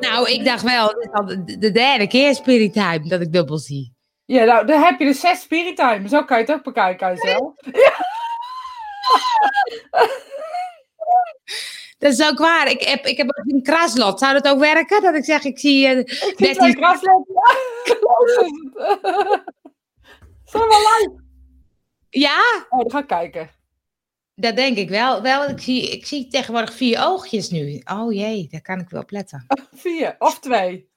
Nou, ik dacht wel, dit is al de, de derde keer Spirit Time dat ik dubbel zie. Ja, nou, dan heb je de zes Spirit Time. Zo kan je het ook bekijken, Aisel. Dat is ook waar. Ik heb, ik heb ook een kraslot. Zou dat ook werken? Dat ik zeg, ik zie... eh, Ik zie 13 twee kraslopen. Ja, klopt is het. Zijn we live? Ja, Oh, dan ga ik kijken. Dat denk ik wel. wel ik, zie, ik zie tegenwoordig vier oogjes nu. Oh jee, daar kan ik wel op letten. Vier of twee.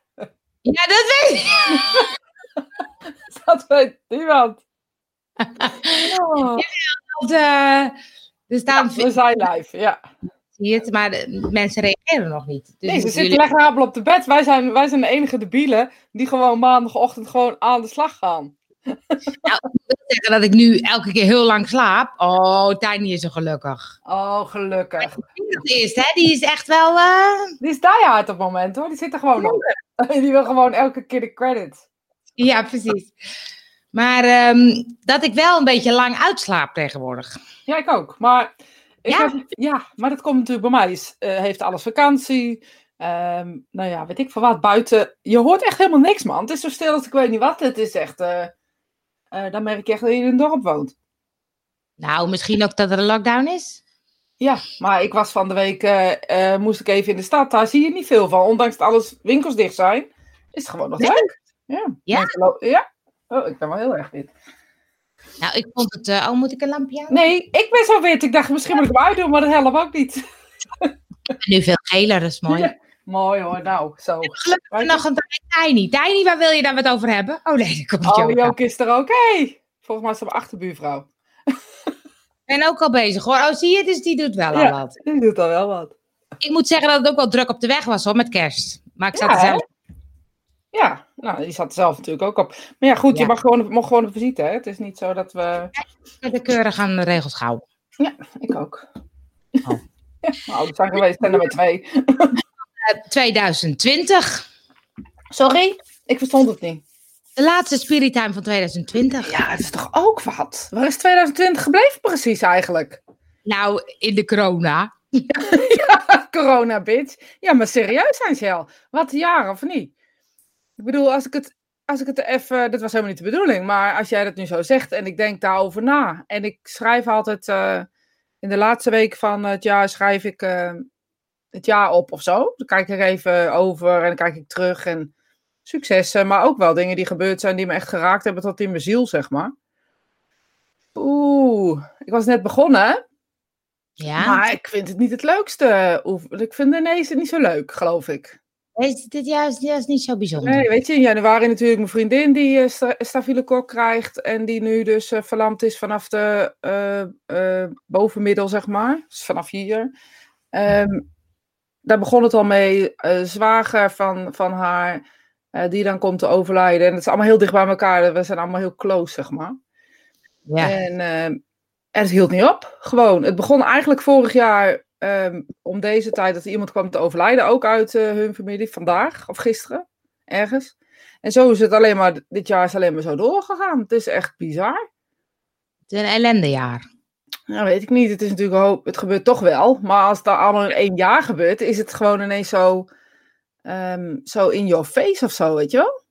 Ja, dat weet ik. Dat weet niemand. Oh. Want, er staan We zijn live, ja. zie je het, maar de mensen reageren nog niet. Dus Nee, ze jullie- zitten leggenabel op de bed. Wij zijn, wij zijn de enige debielen die gewoon maandagochtend gewoon aan de slag gaan. Nou, ik wil zeggen dat ik nu elke keer heel lang slaap. Oh, Tiny is zo gelukkig. Oh, gelukkig. Dat is, hè? Die is echt wel... eh, Die is diehard op het moment hoor. Die zit er gewoon op. Die wil gewoon elke keer de credits. Ja, precies. Maar ehm, dat ik wel een beetje lang uitslaap tegenwoordig. Ja, ik ook. Maar, ik Ja? Heb, ja, maar dat komt natuurlijk bij mij. Is, eh, heeft alles vakantie. Ehm, nou ja, weet ik veel wat. Buiten. Je hoort echt helemaal niks, man. Het is zo stil als ik weet niet wat. Het is echt. eh eh, dan merk je echt dat je in een dorp woont. Nou, misschien ook dat er een lockdown is. Ja, maar ik was van de week. eh, eh, moest ik even in de stad. Daar zie je niet veel van. Ondanks dat alles winkels dicht zijn. Is het gewoon nog Nee? leuk. Ja. Ja? Ja. Oh, ik ben wel heel erg wit. Nou, ik vond het... eh, oh, moet ik een lampje aan? Nee, ik ben zo wit. Ik dacht misschien moet ik hem uitdoen, maar dat helpt ook niet. Ik ben nu veel geler, dat is mooi. Ja. Mooi hoor, nou, zo. Gelukkig nog een Tiny. Tiny, waar wil je dan wat over hebben? Oh nee, daar komt Oh, Joke. Is er ook. Hey. Volgens mij is ze mijn achterbuurvrouw. Ik ben ook al bezig hoor. Oh, zie je? Dus die doet wel Ja. al wat. Die doet al wel wat. Ik moet zeggen dat het ook wel druk op de weg was hoor, met kerst. Maar ik zat Ja, er zelf... Ja, nou, die zat er zelf natuurlijk ook op. Maar ja, goed, je Ja. mag gewoon, mag gewoon op visite, hè. Het is niet zo dat we... met de keurig aan de regels houden. Ik ook. Oh. Ja, ouders zijn geweest, zijn er maar twee. Eh, 2020. Sorry? Ik verstond het niet. De laatste Spirit Time van 2020. Ja, het is toch ook wat? Waar is 2020 gebleven precies eigenlijk? Nou, in de corona. ja, corona, bitch. Ja, maar serieus, Angel. Wat een jaar of niet? Ik bedoel, als ik het, als ik het even... Dit was helemaal niet de bedoeling, maar als jij dat nu zo zegt en ik denk daarover na. En ik schrijf altijd... eh, in de laatste week van het jaar schrijf ik eh, het jaar op of zo. Dan kijk ik er even over en dan kijk ik terug en successen. Maar ook wel dingen die gebeurd zijn die me echt geraakt hebben tot in mijn ziel, zeg maar. Oeh, ik was net begonnen. Ja. Maar ik vind het niet het leukste. Ik vind ineens het niet zo leuk, geloof ik. Is dit juist, juist niet zo bijzonder? Nee, weet je, in januari natuurlijk mijn vriendin die sta stabiele kok krijgt. En die nu dus eh, verlamd is vanaf de eh, bovenmiddel, zeg maar. Dus vanaf hier. Ehm, daar begon het al mee. eh, zwager van, van haar, eh, die dan komt te overlijden. En het is allemaal heel dicht bij elkaar. We zijn allemaal heel close, zeg maar. Ja. En eh, het hield niet op. Gewoon. Het begon eigenlijk vorig jaar ehm, om deze tijd dat er iemand kwam te overlijden. Ook uit hun familie. Vandaag of gisteren. Ergens. En zo is het alleen maar, dit jaar is alleen maar zo doorgegaan. Het is echt bizar. Het is een ellendejaar. Nou, weet ik niet. Het is natuurlijk hoop, het gebeurt toch wel. Maar als het dan allemaal in één jaar gebeurt, is het gewoon ineens zo, ehm, zo in your face of zo, weet je wel?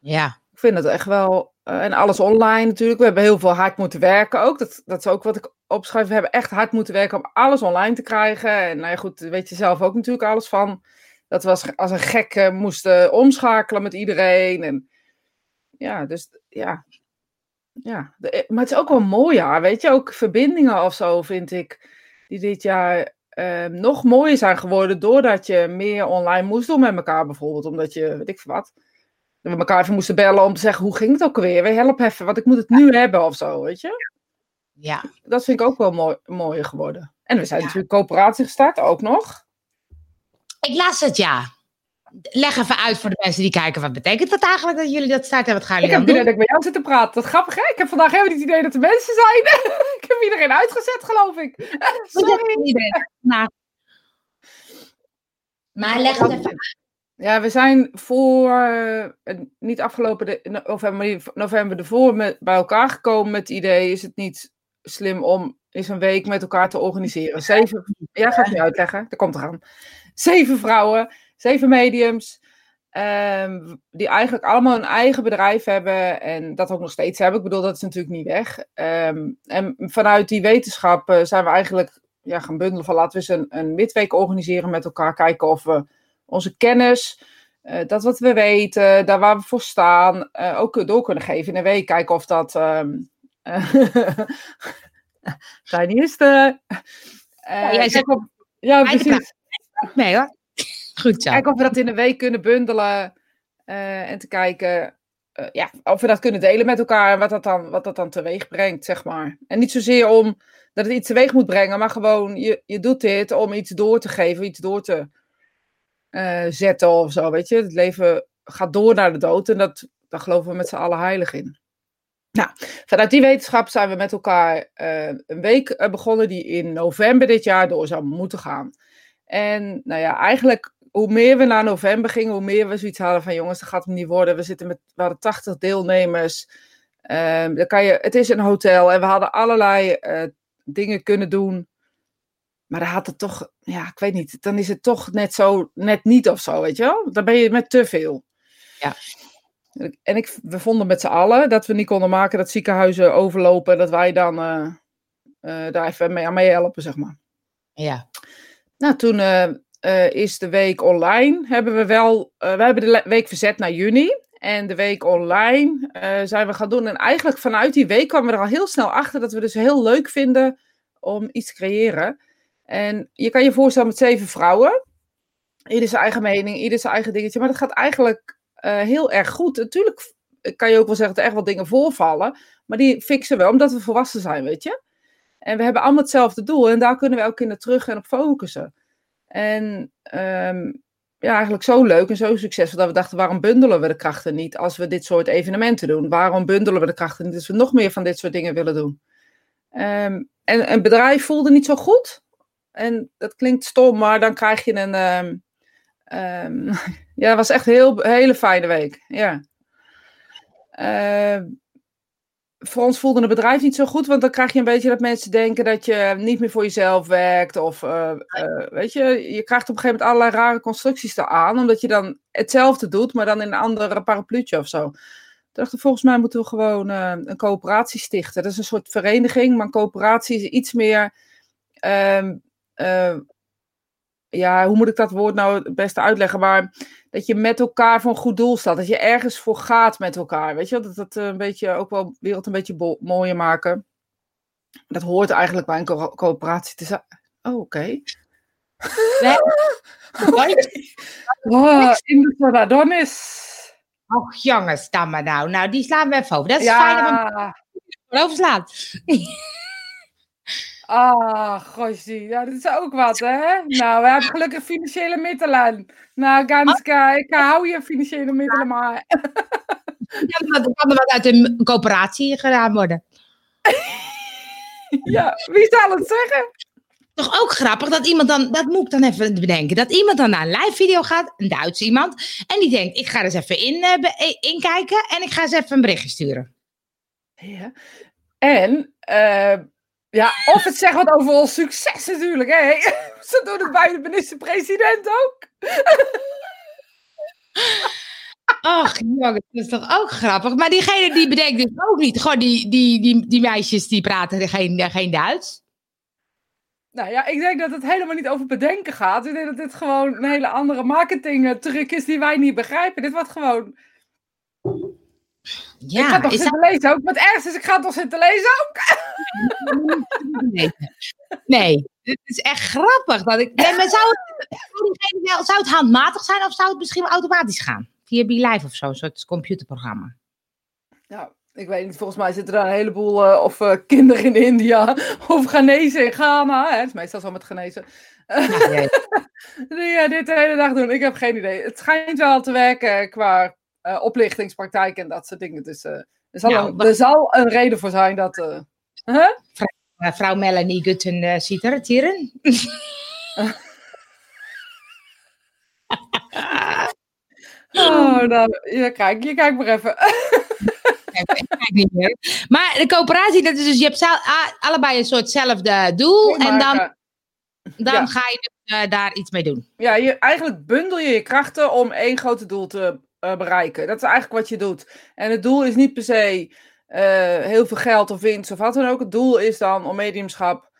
Ja. Ik vind het echt wel. eh, en alles online natuurlijk. We hebben heel veel hard moeten werken ook. Dat, dat is ook wat ik opschrijf. We hebben echt hard moeten werken om alles online te krijgen. En nou ja, goed, weet je zelf ook natuurlijk alles van. Dat we als, als een gek moesten omschakelen met iedereen. En ja, dus ja. Ja. De- maar het is ook wel een mooi jaar, weet je. Ook verbindingen of zo, vind ik. Die dit jaar eh, nog mooier zijn geworden. Doordat je meer online moest doen met elkaar bijvoorbeeld. Omdat je, weet ik veel wat dat we elkaar even moesten bellen om te zeggen, hoe ging het ook alweer? We help even, want ik moet het nu hebben of zo, weet je? Ja. Dat vind ik ook wel mooi, mooier geworden. En we zijn Ja. natuurlijk coöperatie gestart, ook nog. Ik las het, ja. Leg even uit voor de mensen die kijken. Wat betekent dat eigenlijk dat jullie dat starten? Wat gaan Ik jullie heb dan het idee doen? dat ik met jou zit te praten. Dat is grappig, hè? Ik heb vandaag helemaal niet het idee dat er mensen zijn. ik heb iedereen uitgezet, geloof ik. Sorry. Nou. Maar leg het even uit. Ja, we zijn voor, eh, niet afgelopen de, november, november ervoor met, bij elkaar gekomen met het idee, is het niet slim om eens een week met elkaar te organiseren. Zeven, ja, ga ik nu uitleggen, dat komt eraan. Zeven vrouwen zeven mediums. ehm, die eigenlijk allemaal een eigen bedrijf hebben. En dat ook nog steeds hebben. Ik bedoel, dat is natuurlijk niet weg. Ehm, en vanuit die wetenschap eh, zijn we eigenlijk ja, gaan bundelen van laten we eens een, een midweek organiseren met elkaar. Kijken of we onze kennis, eh, dat wat we weten, daar waar we voor staan, eh, ook door kunnen geven in een week. Kijken of dat. ehm Zijn eerste. Ja, jij zegt- ja, precies. Hoor. Goed. Kijken of we dat in een week kunnen bundelen. eh, en te kijken eh, ja, of we dat kunnen delen met elkaar. En wat dat, dan, wat dat dan teweeg brengt, zeg maar. En niet zozeer om dat het iets teweeg moet brengen. Maar gewoon, je, je doet dit om iets door te geven. Iets door te eh, zetten of zo, weet je. Het leven gaat door naar de dood. En dat, daar geloven we met z'n allen heilig in. Nou, vanuit die wetenschap zijn we met elkaar een week begonnen die in november dit jaar door zou moeten gaan. En nou ja, eigenlijk hoe meer we naar november gingen, hoe meer we zoiets hadden van jongens, dat gaat hem niet worden. We zitten met, we hadden 80 deelnemers. Ehm, dan kan je, het is een hotel en we hadden allerlei eh, dingen kunnen doen. Maar dan had het toch, ja, ik weet niet, dan is het toch net zo, net niet of zo, weet je wel? Dan ben je met te veel. Ja. En ik, we vonden met z'n allen dat we niet konden maken dat ziekenhuizen overlopen, dat wij dan eh, eh, daar even mee aan mee helpen, zeg maar. Ja. Nou, toen eh, is de week online. Hebben we wel, eh, we hebben de week verzet naar juni. En de week online eh, zijn we gaan doen. En eigenlijk vanuit die week kwamen we er al heel snel achter dat we dus heel leuk vinden om iets te creëren. En je kan je voorstellen met zeven vrouwen. Ieder zijn eigen mening, ieder zijn eigen dingetje. Maar dat gaat eigenlijk heel erg goed. Natuurlijk kan je ook wel zeggen dat er echt wat dingen voorvallen. Maar die fixen we omdat we volwassen zijn, weet je. En we hebben allemaal hetzelfde doel. En daar kunnen we elke keer naar terug en op focussen. En ehm, ja, eigenlijk zo leuk en zo succesvol dat we dachten, waarom bundelen we de krachten niet als we dit soort evenementen doen? Waarom bundelen we de krachten niet als we nog meer van dit soort dingen willen doen? Ehm, en een bedrijf voelde niet zo goed. En dat klinkt stom, maar dan krijg je een... ehm, ja, het was echt een heel, hele fijne week. Ja. Voor ons voelde een bedrijf niet zo goed, want dan krijg je een beetje dat mensen denken dat je niet meer voor jezelf werkt. Of eh, eh, weet je, je krijgt op een gegeven moment allerlei rare constructies eraan, omdat je dan hetzelfde doet, maar dan in een andere parapluutje of zo. Toen dacht ik, volgens mij moeten we gewoon eh, een coöperatie stichten. Dat is een soort vereniging, maar een coöperatie is iets meer. Ja, hoe moet ik dat woord nou het beste uitleggen? Maar dat je met elkaar voor een goed doel staat. Dat je ergens voor gaat met elkaar. Weet je, wel? dat dat eh, een beetje ook wel de wereld een beetje mooier maken. Dat hoort eigenlijk bij een co- coöperatie te zijn. Oh, oké. Oh, in de Adonis. Och jongens, dan maar nou. Nou, die slaan we even over. Dat is fijn Ja. hem overslaan. Ah, gosje. Ja, dat is ook wat, hè? Nou, we hebben gelukkig financiële middelen. Nou, Ganska, ik hou je financiële middelen maar. Dan kan er- kan er wat uit een coöperatie gedaan worden. Ja, wie zal het zeggen? Toch ook grappig dat iemand dan, dat moet ik dan even bedenken, dat iemand dan naar een live video gaat, een Duits iemand, en die denkt, ik ga er eens even in, eh, be- eh, inkijken en ik ga eens even een berichtje sturen. Ja. En, eh, ja, of het zegt wat over ons succes natuurlijk, hè? Ze doen het bij de minister-president ook. Och, jongen, dat is toch ook grappig. Maar diegene die bedenkt dus ook niet, gewoon die, die, die, die meisjes die praten geen, geen Duits. Nou ja, ik denk dat het helemaal niet over bedenken gaat. Ik denk dat dit gewoon een hele andere marketingtruc is die wij niet begrijpen. Dit wordt gewoon... ik ga Ja, toch zitten lezen ook. Wat ergste is, ik ga toch zitten lezen ook. dat... Nee, het is echt grappig. Dat ik... nee, maar zou, het, zou het handmatig zijn of zou het misschien automatisch gaan? Via BeLive of zo, een soort computerprogramma. Nou, ik weet niet, volgens mij zitten er een heleboel eh, of eh, kinderen in India of Ghanese in Ghana. Hè? Het is meestal zo met Ghanese. Ja, ja, die eh, dit de hele dag doen. Ik heb geen idee. Het schijnt wel te werken qua eh, oplichtingspraktijk en dat soort dingen. Dus eh, er, zal Nou, een, er zal een reden voor zijn dat... huh? Eh, Vrouw Melanie Gutten uh, ziet er het hierin. Oh, nou, ja, kijk, je kijkt maar even. Ik kijk niet meer. Maar de coöperatie, dat is dus, je hebt allebei een soortzelfde doel. En dan, dan Ja. ga je uh, daar iets mee doen. Ja, je, eigenlijk bundel je je krachten om één grote doel te uh, bereiken. Dat is eigenlijk wat je doet. En het doel is niet per se uh, heel veel geld of winst of wat dan ook. Het doel is dan om mediumschap,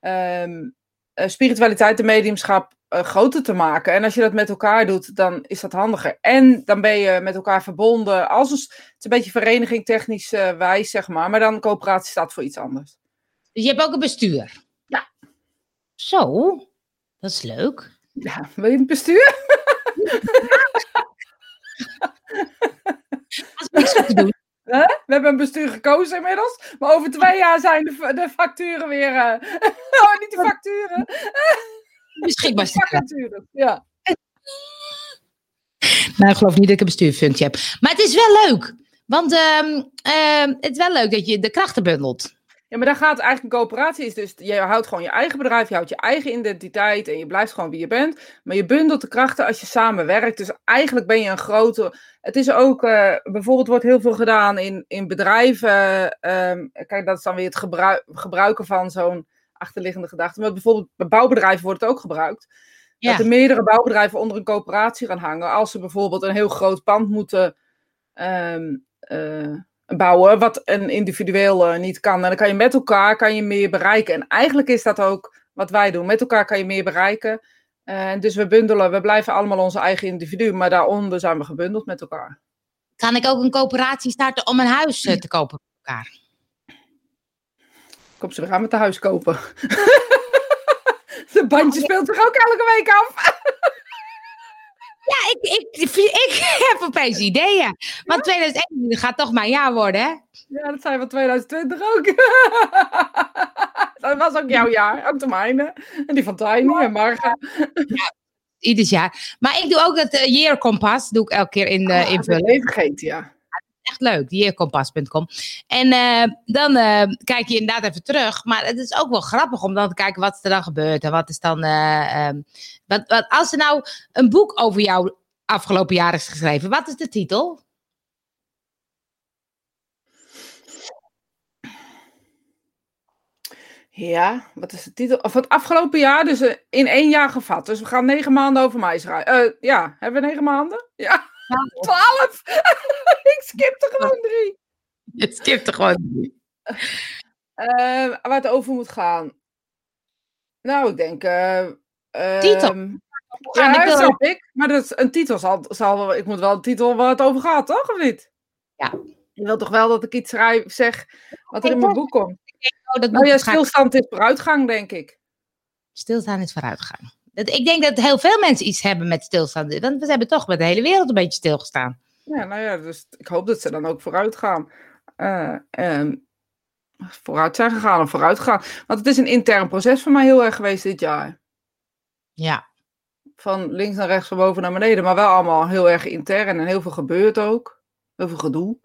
um, spiritualiteit en mediumschap groter te maken. En als je dat met elkaar doet, dan is dat handiger. En dan ben je met elkaar verbonden. Als een, het is een beetje vereniging technisch wijs, zeg maar. Maar dan coöperatie staat voor iets anders. Dus je hebt ook een bestuur? Ja. Zo, dat is leuk. Ja, wil je het bestuur? Als ik niks te doen. We hebben een bestuur gekozen inmiddels. Maar over twee jaar zijn de, de facturen weer. Uh... oh, niet de facturen. Beschikbaar de facturen, ja. Nou, ik geloof niet dat ik een bestuurfunctie heb. Maar het is wel leuk. Want uh, uh, het is wel leuk dat je de krachten bundelt. Ja, maar daar gaat eigenlijk een coöperatie is dus, je houdt gewoon je eigen bedrijf, je houdt je eigen identiteit en je blijft gewoon wie je bent. Maar je bundelt de krachten als je samenwerkt. Dus eigenlijk ben je een grote, het is ook, uh, bijvoorbeeld wordt heel veel gedaan in, in bedrijven. Um, kijk, dat is dan weer het gebruik, gebruiken van zo'n achterliggende gedachte. Maar bijvoorbeeld bij bouwbedrijven wordt het ook gebruikt. Ja. Dat er meerdere bouwbedrijven onder een coöperatie gaan hangen. Als ze bijvoorbeeld een heel groot pand moeten um, uh, bouwen, wat een individueel uh, niet kan. En dan kan je met elkaar kan je meer bereiken. En eigenlijk is dat ook wat wij doen. Met elkaar kan je meer bereiken. En uh, dus we bundelen, we blijven allemaal onze eigen individu, maar daaronder zijn we gebundeld met elkaar. Kan ik ook een coöperatie starten om een huis uh, te kopen met elkaar? Kom ze, we gaan met de huis kopen. de bandje speelt zich ook elke week af. Ja, ik, ik, ik heb opeens ideeën. Want 2021 gaat toch mijn jaar worden, hè? Ja, dat zijn van 2020 ook. dat was ook jouw jaar, ook de mijne. En die van Tiny en Marga. Ja, ieder jaar. Maar ik doe ook het uh, Year Compass, doe ik elke keer in de uh, invulling. Even vergeten, ja. Echt leuk, yearcompass.com. En uh, dan uh, kijk je inderdaad even terug. Maar het is ook wel grappig om dan te kijken wat er dan gebeurt. En wat is dan. Uh, um, wat, als er nou een boek over jouw afgelopen jaar is geschreven, wat is de titel? Ja, wat is de titel? Of het afgelopen jaar, dus in één jaar gevat. Dus we gaan negen maanden over mij schrijven. ja, hebben we negen maanden? Ja. Twaalf! ik skip er gewoon drie. Je skipt er gewoon drie. Uh, waar het over moet gaan. Nou, ik denk. Uh, titel. Ja, dat snap ik. Maar dat, een titel zal, zal. Ik moet wel een titel waar het over gaat, toch? Of niet? Ja. Je wilt toch wel dat ik iets schrijf, zeg wat er in mijn boek komt? Oh, dat nou ja, stilstand is vooruitgang, denk ik. Stilstaan is vooruitgang. Ik denk dat heel veel mensen iets hebben met stilstaan. Want we hebben toch met de hele wereld een beetje stilgestaan. Ja, nou ja, dus ik hoop dat ze dan ook vooruit gaan. Uh, um, vooruit zijn gegaan of vooruit gaan. Want het is een intern proces voor mij heel erg geweest dit jaar. Ja. Van links naar rechts, van boven naar beneden. Maar wel allemaal heel erg intern en heel veel gebeurt ook. Heel veel gedoe.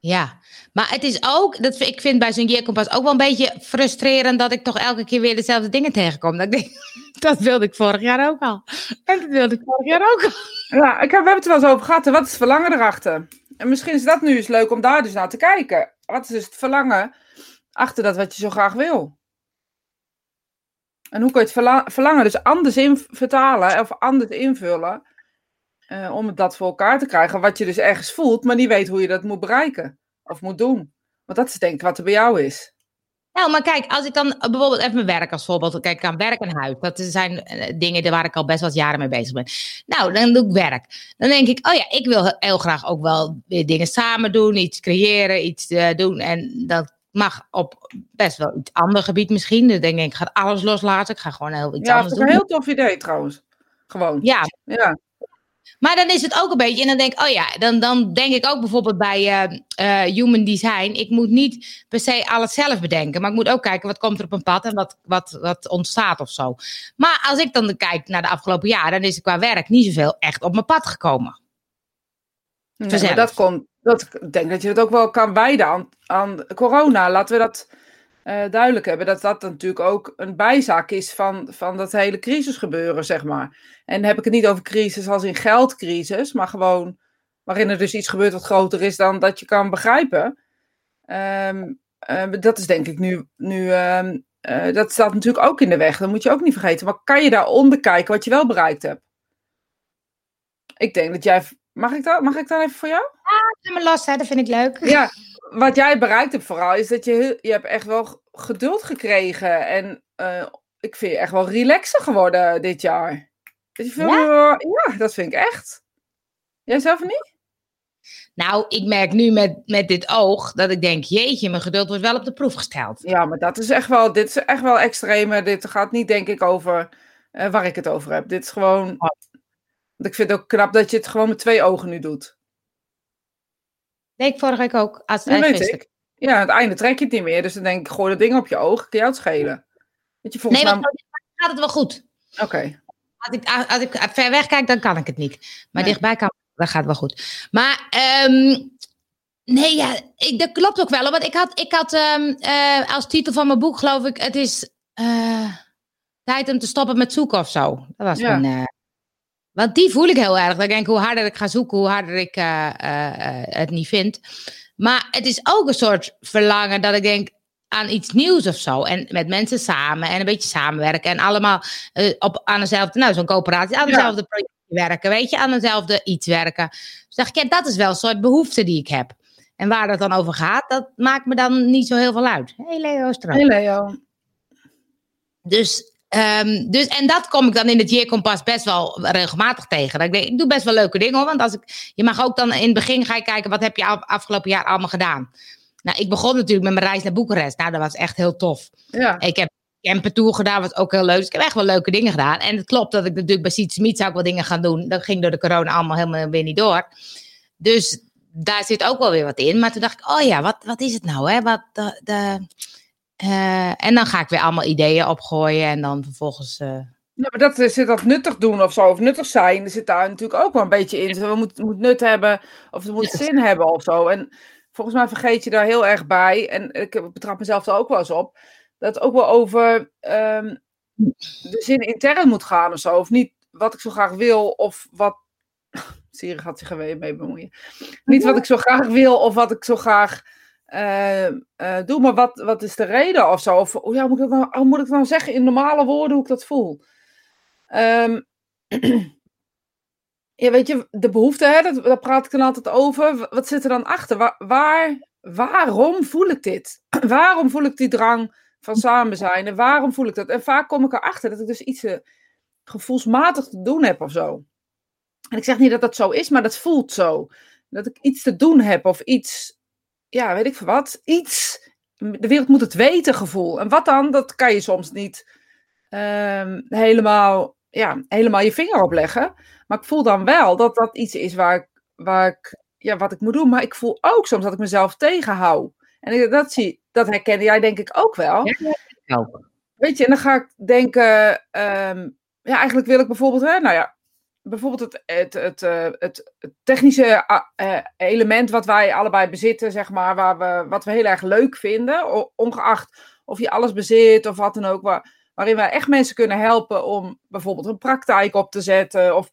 Ja, maar het is ook, dat, ik vind bij zo'n Jeerkompas ook wel een beetje frustrerend dat ik toch elke keer weer dezelfde dingen tegenkom. Dat, ik dat wilde ik vorig jaar ook al. En dat wilde ik vorig jaar ook al. Ja, ik we hebben het er wel eens over gehad. Wat is het verlangen erachter? En misschien is dat nu eens leuk om daar dus naar te kijken. Wat is dus het verlangen achter dat wat je zo graag wil? En hoe kun je het verlangen dus anders in vertalen of anders invullen? Uh, om dat voor elkaar te krijgen, wat je dus ergens voelt, maar niet weet hoe je dat moet bereiken of moet doen. Want dat is denk ik wat er bij jou is. Nou, maar kijk, als ik dan bijvoorbeeld even mijn werk als voorbeeld, kijk, aan werk en huis, dat zijn dingen waar ik al best wat jaren mee bezig ben. Nou, dan doe ik werk. Dan denk ik, oh ja, ik wil heel graag ook wel weer dingen samen doen, iets creëren, iets uh, doen. En dat mag op best wel iets ander gebied misschien. Dan denk ik, ik ga alles loslaten, ik ga gewoon heel iets ja, anders doen. Ja, dat is een heel tof idee trouwens. Gewoon. Ja. ja. Maar dan is het ook een beetje, en dan denk ik, oh ja, dan, dan denk ik ook bijvoorbeeld bij uh, uh, human design. Ik moet niet per se alles zelf bedenken, maar ik moet ook kijken wat komt er op een pad en wat, wat, wat ontstaat of zo. Maar als ik dan kijk naar de afgelopen jaren, dan is er qua werk niet zoveel echt op mijn pad gekomen. Nee, dat komt, dat, ik denk dat je het ook wel kan wijden aan, aan corona. Laten we dat uh, duidelijk hebben dat dat natuurlijk ook een bijzaak is van, van dat hele crisisgebeuren, zeg maar. En dan heb ik het niet over crisis als in geldcrisis, maar gewoon waarin er dus iets gebeurt wat groter is dan dat je kan begrijpen. Um, uh, dat is denk ik nu, nu um, eh, dat staat natuurlijk ook in de weg. Dat moet je ook niet vergeten. Maar kan je daaronder kijken wat je wel bereikt hebt? Ik denk dat jij. Mag ik dat? Mag ik dan even voor jou? Ja, me los, hè? dat vind ik leuk. Ja, wat jij bereikt hebt vooral is dat je, je hebt echt wel geduld gekregen. En uh, ik vind je echt wel relaxer geworden dit jaar. Dat je veel, ja? ja, dat vind ik echt. Jij zelf niet? Nou, ik merk nu met, met dit oog dat ik denk, jeetje, mijn geduld wordt wel op de proef gesteld. Ja, maar dat is echt wel, dit is echt wel extreem. Dit gaat niet, denk ik, over uh, waar ik het over heb. Dit is gewoon, oh. ik vind het ook knap dat je het gewoon met twee ogen nu doet. Nee, ik vorige week ook. Als het weet ik. Ja, aan het einde trek je het niet meer. Dus dan denk ik, gooi dat ding op je oog, kan jou het schelen. Weet je, volgens nee, mij... gaat het wel goed. Oké. Als ik, als ik ver weg kijk, dan kan ik het niet. Maar dichtbij kan dat gaat wel goed. Maar um, nee, ja, ik, dat klopt ook wel. Want ik had, ik had um, uh, als titel van mijn boek, geloof ik, het is uh, tijd om te stoppen met zoeken of zo. Dat was ja. mijn, uh, want die voel ik heel erg. Dan denk ik, hoe harder ik ga zoeken, hoe harder ik het niet vind. Maar het is ook een soort verlangen dat ik denk, aan iets nieuws of zo. En met mensen samen en een beetje samenwerken. En allemaal uh, op, aan dezelfde, nou zo'n coöperatie, aan dezelfde ja. project werken, weet je, aan hetzelfde iets werken. Dus dacht ik, ja, dat is wel een soort behoefte die ik heb. En waar dat dan over gaat, dat maakt me dan niet zo heel veel uit. hey Leo Stroop. Hey Leo. Dus, um, dus, en dat kom ik dan in het Jeerkompas best wel regelmatig tegen. Dat ik, denk, ik doe best wel leuke dingen hoor, want als ik, je mag ook dan in het begin ga je kijken, wat heb je afgelopen jaar allemaal gedaan? Nou, ik begon natuurlijk met mijn reis naar Boekarest. Nou, dat was echt heel tof. Ja. Ik heb campertour gedaan, wat ook heel leuk is. Ik heb echt wel leuke dingen gedaan. En het klopt dat ik natuurlijk bij Siets Meet zou ik wel dingen gaan doen. Dat ging door de corona allemaal helemaal weer niet door. Dus daar zit ook wel weer wat in. Maar toen dacht ik, oh ja, wat, wat is het nou? Hè? Wat, de, de uh, en dan ga ik weer allemaal ideeën opgooien en dan vervolgens... Uh... Ja, maar dat zit dat nuttig doen of zo, of nuttig zijn, zit daar natuurlijk ook wel een beetje in. We moeten moet nut hebben, of het moet zin hebben of zo. En volgens mij vergeet je daar heel erg bij. En ik betrap mezelf er ook wel eens op dat ook wel over um, de zin intern moet gaan of zo. Of niet wat ik zo graag wil of wat. Siri gaat zich er mee bemoeien. Niet wat ik zo graag wil of wat ik zo graag uh, doe, maar wat, wat is de reden of zo? Of hoe, ja, moet ik nou, hoe moet ik nou zeggen in normale woorden hoe ik dat voel? Um, ja, weet je, de behoefte, hè, dat, daar praat ik dan altijd over. Wat zit er dan achter? Waar, waar, waarom voel ik dit? waarom voel ik die drang van samen zijn. En waarom voel ik dat? En vaak kom ik erachter dat ik dus iets uh, gevoelsmatig te doen heb of zo. En ik zeg niet dat dat zo is, maar dat voelt zo. Dat ik iets te doen heb of iets, ja, weet ik veel wat. Iets, de wereld moet het weten gevoel. En wat dan, dat kan je soms niet um, helemaal, ja, helemaal je vinger op leggen. Maar ik voel dan wel dat dat iets is waar ik, waar ik, ja, wat ik moet doen. Maar ik voel ook soms dat ik mezelf tegenhoud. En dat, zie, dat herkende jij denk ik ook wel. Ja. Weet je, en dan ga ik denken, um, ja, eigenlijk wil ik bijvoorbeeld, hè, nou ja, bijvoorbeeld het, het, het, uh, het, het technische uh, element wat wij allebei bezitten, zeg maar, waar we, wat we heel erg leuk vinden, ongeacht of je alles bezit of wat dan ook, waar, waarin wij echt mensen kunnen helpen om bijvoorbeeld een praktijk op te zetten. Of,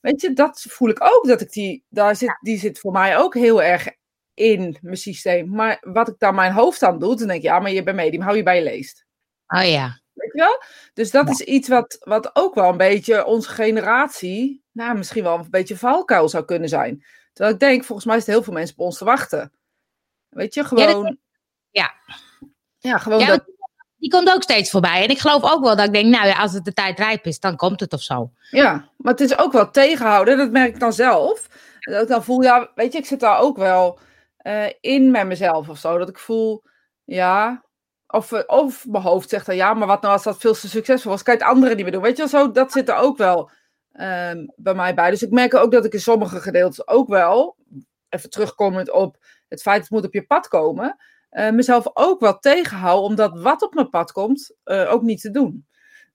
Weet je, dat voel ik ook, dat ik die, daar zit, die zit voor mij ook heel erg in mijn systeem. Maar wat ik dan mijn hoofd aan doe, dan denk ik, ja, maar je bent medium, hou je bij je leest. Oh ja. Je? Dus dat is iets wat, wat ook wel een beetje onze generatie, nou, misschien wel een beetje valkuil zou kunnen zijn. Terwijl ik denk, volgens mij is er heel veel mensen op ons te wachten. Weet je, gewoon. Ja. Ja, gewoon. dat... Die komt ook steeds voorbij. En ik geloof ook wel dat ik denk, nou ja, als het de tijd rijp is, dan komt het of zo. Ja, maar het is ook wel tegenhouden. Dat merk ik dan zelf. Dan voel ja, weet je, ik zit daar ook wel uh, in met mezelf of zo. Dat ik voel, ja, of, eh, of mijn hoofd zegt dan ja, maar wat nou als dat veel te succesvol was, kan je het andere niet meer doen. Weet je wel, zo, dat zit er ook wel um, bij mij bij. Dus ik merk ook dat ik in sommige gedeeltes ook wel, even terugkomend op het feit dat het moet op je pad komen, uh, mezelf ook wel tegenhoud, omdat wat op mijn pad komt, uh, ook niet te doen.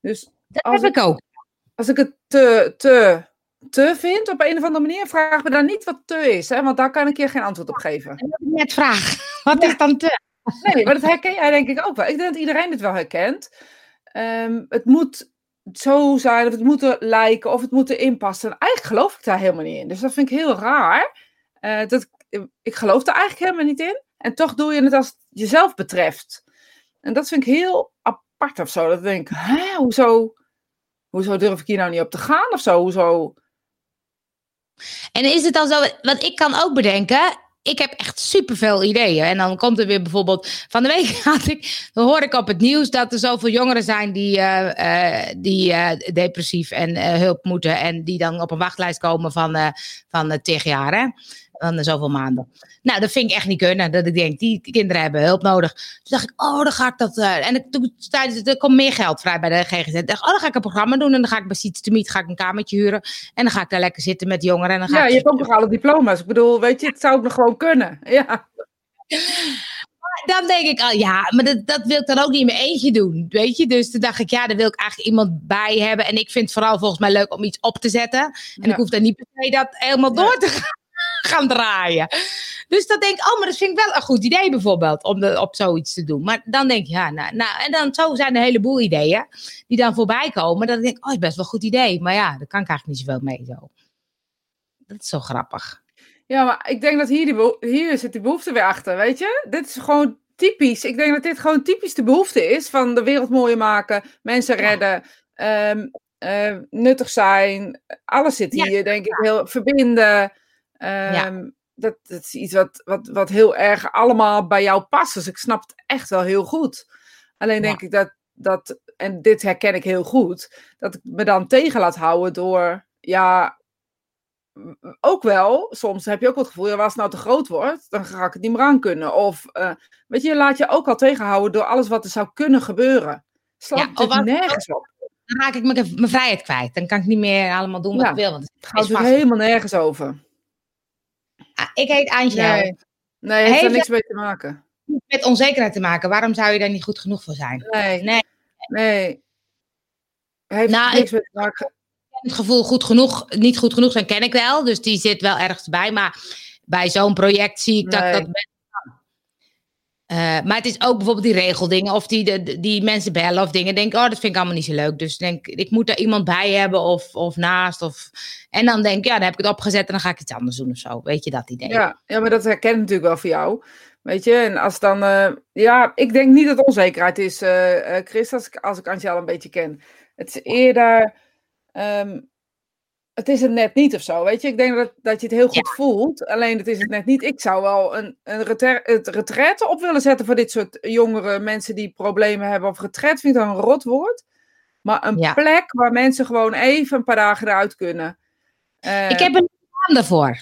Dus dat heb ik, ik ook. Als ik het te, te te vindt op een of andere manier, vraag me dan niet wat te is. Hè? Want daar kan ik je geen antwoord op geven. Dat net vraag. Wat is dan te? Nee, maar dat herken jij denk ik ook wel. Ik denk dat iedereen het wel herkent. Um, het moet zo zijn, of het moet lijken, of het moet erin passen. En eigenlijk geloof ik daar helemaal niet in. Dus dat vind ik heel raar. Uh, dat, ik geloof er eigenlijk helemaal niet in. En toch doe je het als het jezelf betreft. En dat vind ik heel apart of zo. Dat ik denk, hè, hoezo, hoezo durf ik hier nou niet op te gaan of zo? Hoezo? En is het dan zo, want ik kan ook bedenken, ik heb echt superveel ideeën. En dan komt er weer bijvoorbeeld, van de week had ik, dan hoor ik op het nieuws dat er zoveel jongeren zijn die, uh, die uh, depressief en hulp moeten. En die dan op een wachtlijst komen van, van tig jaar. Hè? Dan zoveel maanden. Nou, dat vind ik echt niet kunnen. Dat ik denk, die kinderen hebben hulp nodig. Toen dacht ik, oh, dan ga ik dat. Uh, en toen er komt meer geld vrij bij de GGZ. Ik dacht, oh, dan ga ik een programma doen. En dan ga ik bij Seats to Meet ga ik een kamertje huren. En dan ga ik daar lekker zitten met jongeren. En dan ga ja, ik... je hebt ook nog alle diploma's. Ik bedoel, weet je, het zou ook nog gewoon kunnen. Ja. dan denk ik, al, ja, maar dat, dat wil ik dan ook niet in mijn eentje doen, weet je. Dus toen dacht ik, ja, daar wil ik eigenlijk iemand bij hebben. En ik vind het vooral volgens mij leuk om iets op te zetten. En ja. ik hoef dan niet per se dat helemaal door te gaan gaan draaien. Dus dan denk ik, oh, maar dat vind ik wel een goed idee bijvoorbeeld, om de, op zoiets te doen. Maar dan denk je, ja, nou, nou, en dan zo zijn er een heleboel ideeën die dan voorbij komen. Dat ik denk, oh, dat is best wel een goed idee. Maar ja, daar kan ik eigenlijk niet zoveel mee zo. Dat is zo grappig. Ja, maar ik denk dat hier, die hier zit die behoefte weer achter, weet je? Dit is gewoon typisch. Ik denk dat dit gewoon typisch de behoefte is van de wereld mooier maken, mensen redden, ja. um, uh, nuttig zijn. Alles zit hier, ja. denk ik, heel verbinden. Ja. Um, dat, dat, is iets wat, wat, wat heel erg allemaal bij jou past. Dus ik snap het echt wel heel goed. Alleen denk ik dat, dat, en dit herken ik heel goed, dat ik me dan tegen laat houden door, ja, ook wel, soms heb je ook het gevoel, ja, als het nou te groot wordt, dan ga ik het niet meer aan kunnen. Of, uh, weet je, je laat je ook al tegenhouden door alles wat er zou kunnen gebeuren. Slaat ja, wat, nergens op. Dan raak ik mijn, mijn vrijheid kwijt. Dan kan ik niet meer allemaal doen wat ja, ik wil. Want het gaat er helemaal nergens over. Ah, ik heet Angela. Nee, nee heeft er niks mee te maken. Met onzekerheid te maken. Waarom zou je daar niet goed genoeg voor zijn? Nee. Nee. nee. Heeft nou, niks ik, mee te maken. Het gevoel goed genoeg, niet goed genoeg zijn ken ik wel. Dus die zit wel ergens bij. Maar bij zo'n project zie ik dat Nee. dat Eh, maar het is ook bijvoorbeeld die regeldingen. Of die, de, die mensen bellen of dingen. Denk, oh, dat vind ik allemaal niet zo leuk. Dus denk, ik moet er iemand bij hebben of, of naast. Of... En dan denk ik, ja, dan heb ik het opgezet en dan ga ik iets anders doen of zo. Weet je dat idee? Ja, ja, maar dat herken ik natuurlijk wel voor jou. Weet je, en als dan... eh, ja, ik denk niet dat onzekerheid is, eh, Chris, als ik, als ik Angela een beetje ken. Het is eerder... ehm, het is het net niet of zo, weet je. Ik denk dat, dat je het heel goed voelt, alleen het is het net niet. Ik zou wel een, een het retraite op willen zetten voor dit soort jongere mensen die problemen hebben. Of retret vind ik dan een rot woord. Maar een Ja. plek waar mensen gewoon even een paar dagen eruit kunnen. Eh, Ik heb een naam daarvoor.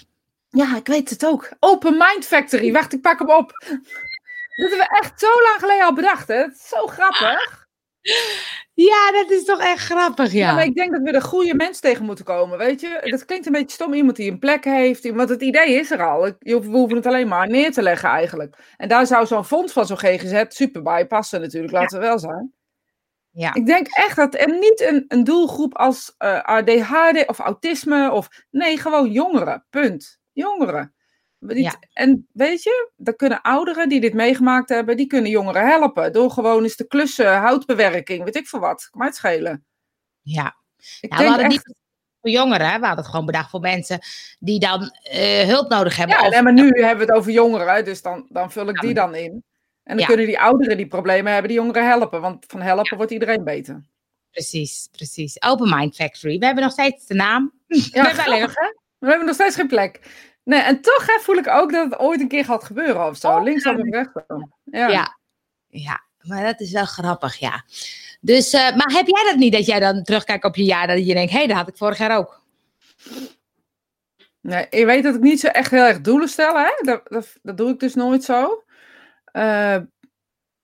Ja, ik weet het ook. Open Mind Factory. Wacht, ik pak hem op. Dat hebben we echt zo lang geleden al bedacht, hè? Dat is zo grappig. Ja, dat is toch echt grappig, Ja. ja. maar ik denk dat we er goede mensen tegen moeten komen, weet je? Dat klinkt een beetje stom. Iemand die een plek heeft. Want het idee is er al. We hoeven het alleen maar neer te leggen eigenlijk. En daar zou zo'n fonds van zo'n GGZ super bij passen natuurlijk. Laten we wel zijn. Ja. Ik denk echt dat er niet een, een doelgroep als eh, ADHD of autisme of... Nee, gewoon jongeren. Punt. Jongeren. Niet- Ja. En weet je, dan kunnen ouderen die dit meegemaakt hebben, die kunnen jongeren helpen. Door gewoon eens te klussen, houtbewerking, weet ik veel wat. Kan mij het schelen. ja. Ik Ja, we hadden echt... niet voor jongeren, hè. we hadden het gewoon bedacht voor mensen die dan eh, hulp nodig hebben. Ja, of, nee, maar nu hebben we het over jongeren, dus dan, dan vul ik Ja, die dan in. En dan Ja. kunnen die ouderen die problemen hebben, die jongeren helpen. Want van helpen wordt iedereen beter. Precies, precies. Open Mind Factory. We hebben nog steeds de naam. Ja, hebben? We hebben nog steeds geen plek. Nee, en toch hè, voel ik ook dat het ooit een keer gaat gebeuren of zo. Oh, Linksom of rechtsom. Ja. Ja. ja, maar dat is wel grappig, ja. Dus, eh, maar heb jij dat niet, dat jij dan terugkijkt op je jaar, dat je denkt, hé, hey, dat had ik vorig jaar ook. Nee, je weet dat ik niet zo echt heel erg doelen stel, hè? Dat, dat, dat doe ik dus nooit zo. Eh,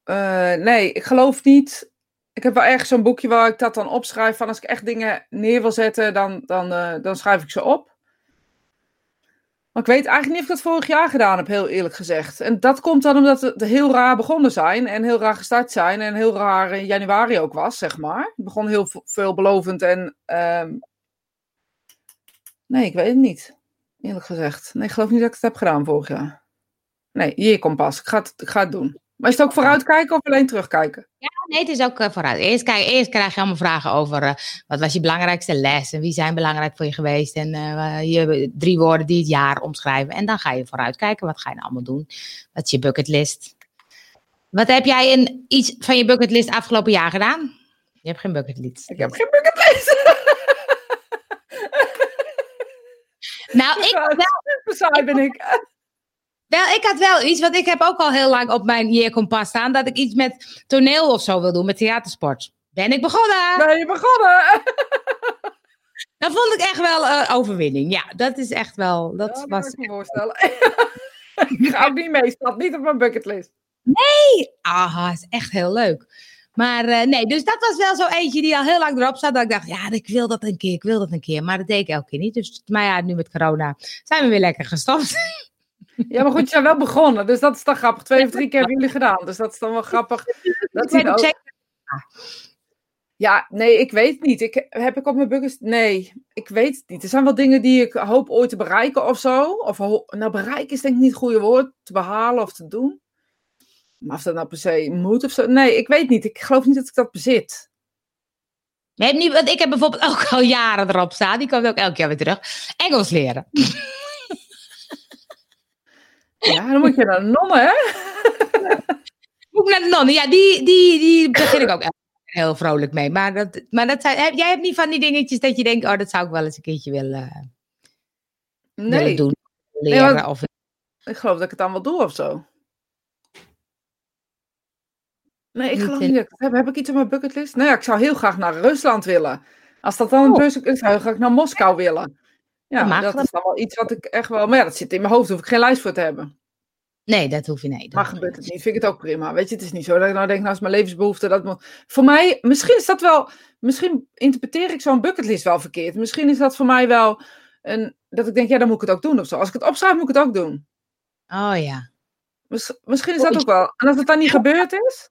eh, nee, ik geloof niet. Ik heb wel ergens zo'n boekje waar ik dat dan opschrijf. Van als ik echt dingen neer wil zetten, dan, dan, dan schrijf ik ze op. Maar ik weet eigenlijk niet of ik dat vorig jaar gedaan heb, heel eerlijk gezegd. En dat komt dan omdat we heel raar begonnen zijn. En heel raar gestart zijn. En heel raar in januari ook was, zeg maar. Het begon heel ve- veelbelovend. En ehm, nee, ik weet het niet. Eerlijk gezegd. Nee, ik geloof niet dat ik het heb gedaan vorig jaar. Nee, hier komt pas. Ik ga het, ik ga het doen. Maar is het ook vooruitkijken of alleen terugkijken? Ja, nee, het is ook eh, vooruit. Eerst, kijk, eerst krijg je allemaal vragen over eh, wat was je belangrijkste les en wie zijn belangrijk voor je geweest. En eh, je drie woorden die het jaar omschrijven. En dan ga je vooruit kijken, wat ga je nou allemaal doen? Wat is je bucketlist? Wat heb jij in iets van je bucketlist afgelopen jaar gedaan? Je hebt geen bucketlist. Ik heb geen bucketlist. Nou, ik wel, Saai ben ik. Wel, ik had wel iets, want ik heb ook al heel lang op mijn yearkompas staan, dat ik iets met toneel of zo wil doen, met theatersport. Ben ik begonnen? Ben je begonnen? Dat vond ik echt wel eh, overwinning. Ja, dat is echt wel, dat Ja, dat was... ik me voorstellen. ik ga ook niet mee, staat niet op mijn bucketlist. Ah, is echt heel leuk. Maar eh, nee, dus dat was wel zo eentje die al heel lang erop zat. Dat ik dacht, ja, ik wil dat een keer, ik wil dat een keer. Maar dat deed ik elke keer niet. Dus, maar ja, nu met corona zijn we weer lekker gestopt. Ja, maar goed, je bent wel begonnen, dus dat is dan grappig. Twee of drie keer hebben jullie gedaan, dus dat is dan wel grappig. Dat ook. Ja, nee, ik weet niet. Ik, heb ik op mijn bucket... Nee, ik weet het niet. Er zijn wel dingen die ik hoop ooit te bereiken of zo. Of nou, bereiken is denk ik niet het goede woord. Te behalen of te doen. Maar of dat nou per se moet of zo. Nee, ik weet niet. Ik geloof niet dat ik dat bezit. Nu, want ik heb bijvoorbeeld ook al jaren erop staan. Die komt ook elk jaar weer terug. Engels leren. Ja, dan moet je naar de nonnen, hè? Moet ik naar de nonnen? Ja, die, die, die begin ik ook keer heel vrolijk mee. Maar, dat, maar dat zijn, jij hebt niet van die dingetjes dat je denkt, oh, dat zou ik wel eens een keertje willen, willen Nee, doen. Nee, Leren. want- of, ik geloof dat ik het dan wel doe of zo. Nee, ik geloof niet dat ik heb. Heb ik iets op mijn bucketlist? Nou ja, ik zou heel graag naar Rusland willen. Als dat dan een Oh. bus is, ik zou heel graag naar Moskou willen. Ja, Dat is dan wel iets wat ik echt wel... Maar ja, dat zit in mijn hoofd. Hoef ik geen lijst voor te hebben. nee, dat hoef je nee. dat Maar gebeurt het niet, vind ik het ook prima. Weet je, het is niet zo dat ik nou denk, nou is mijn levensbehoefte. Dat moet... Voor mij, misschien is dat wel... Misschien interpreteer ik zo'n bucketlist wel verkeerd. Misschien is dat voor mij wel... Een, dat ik denk, ja, dan moet ik het ook doen of zo. Als ik het opschrijf, moet ik het ook doen. Oh ja. Miss- Misschien is dat ook wel. En als het dan niet gebeurd is.